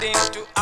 gonna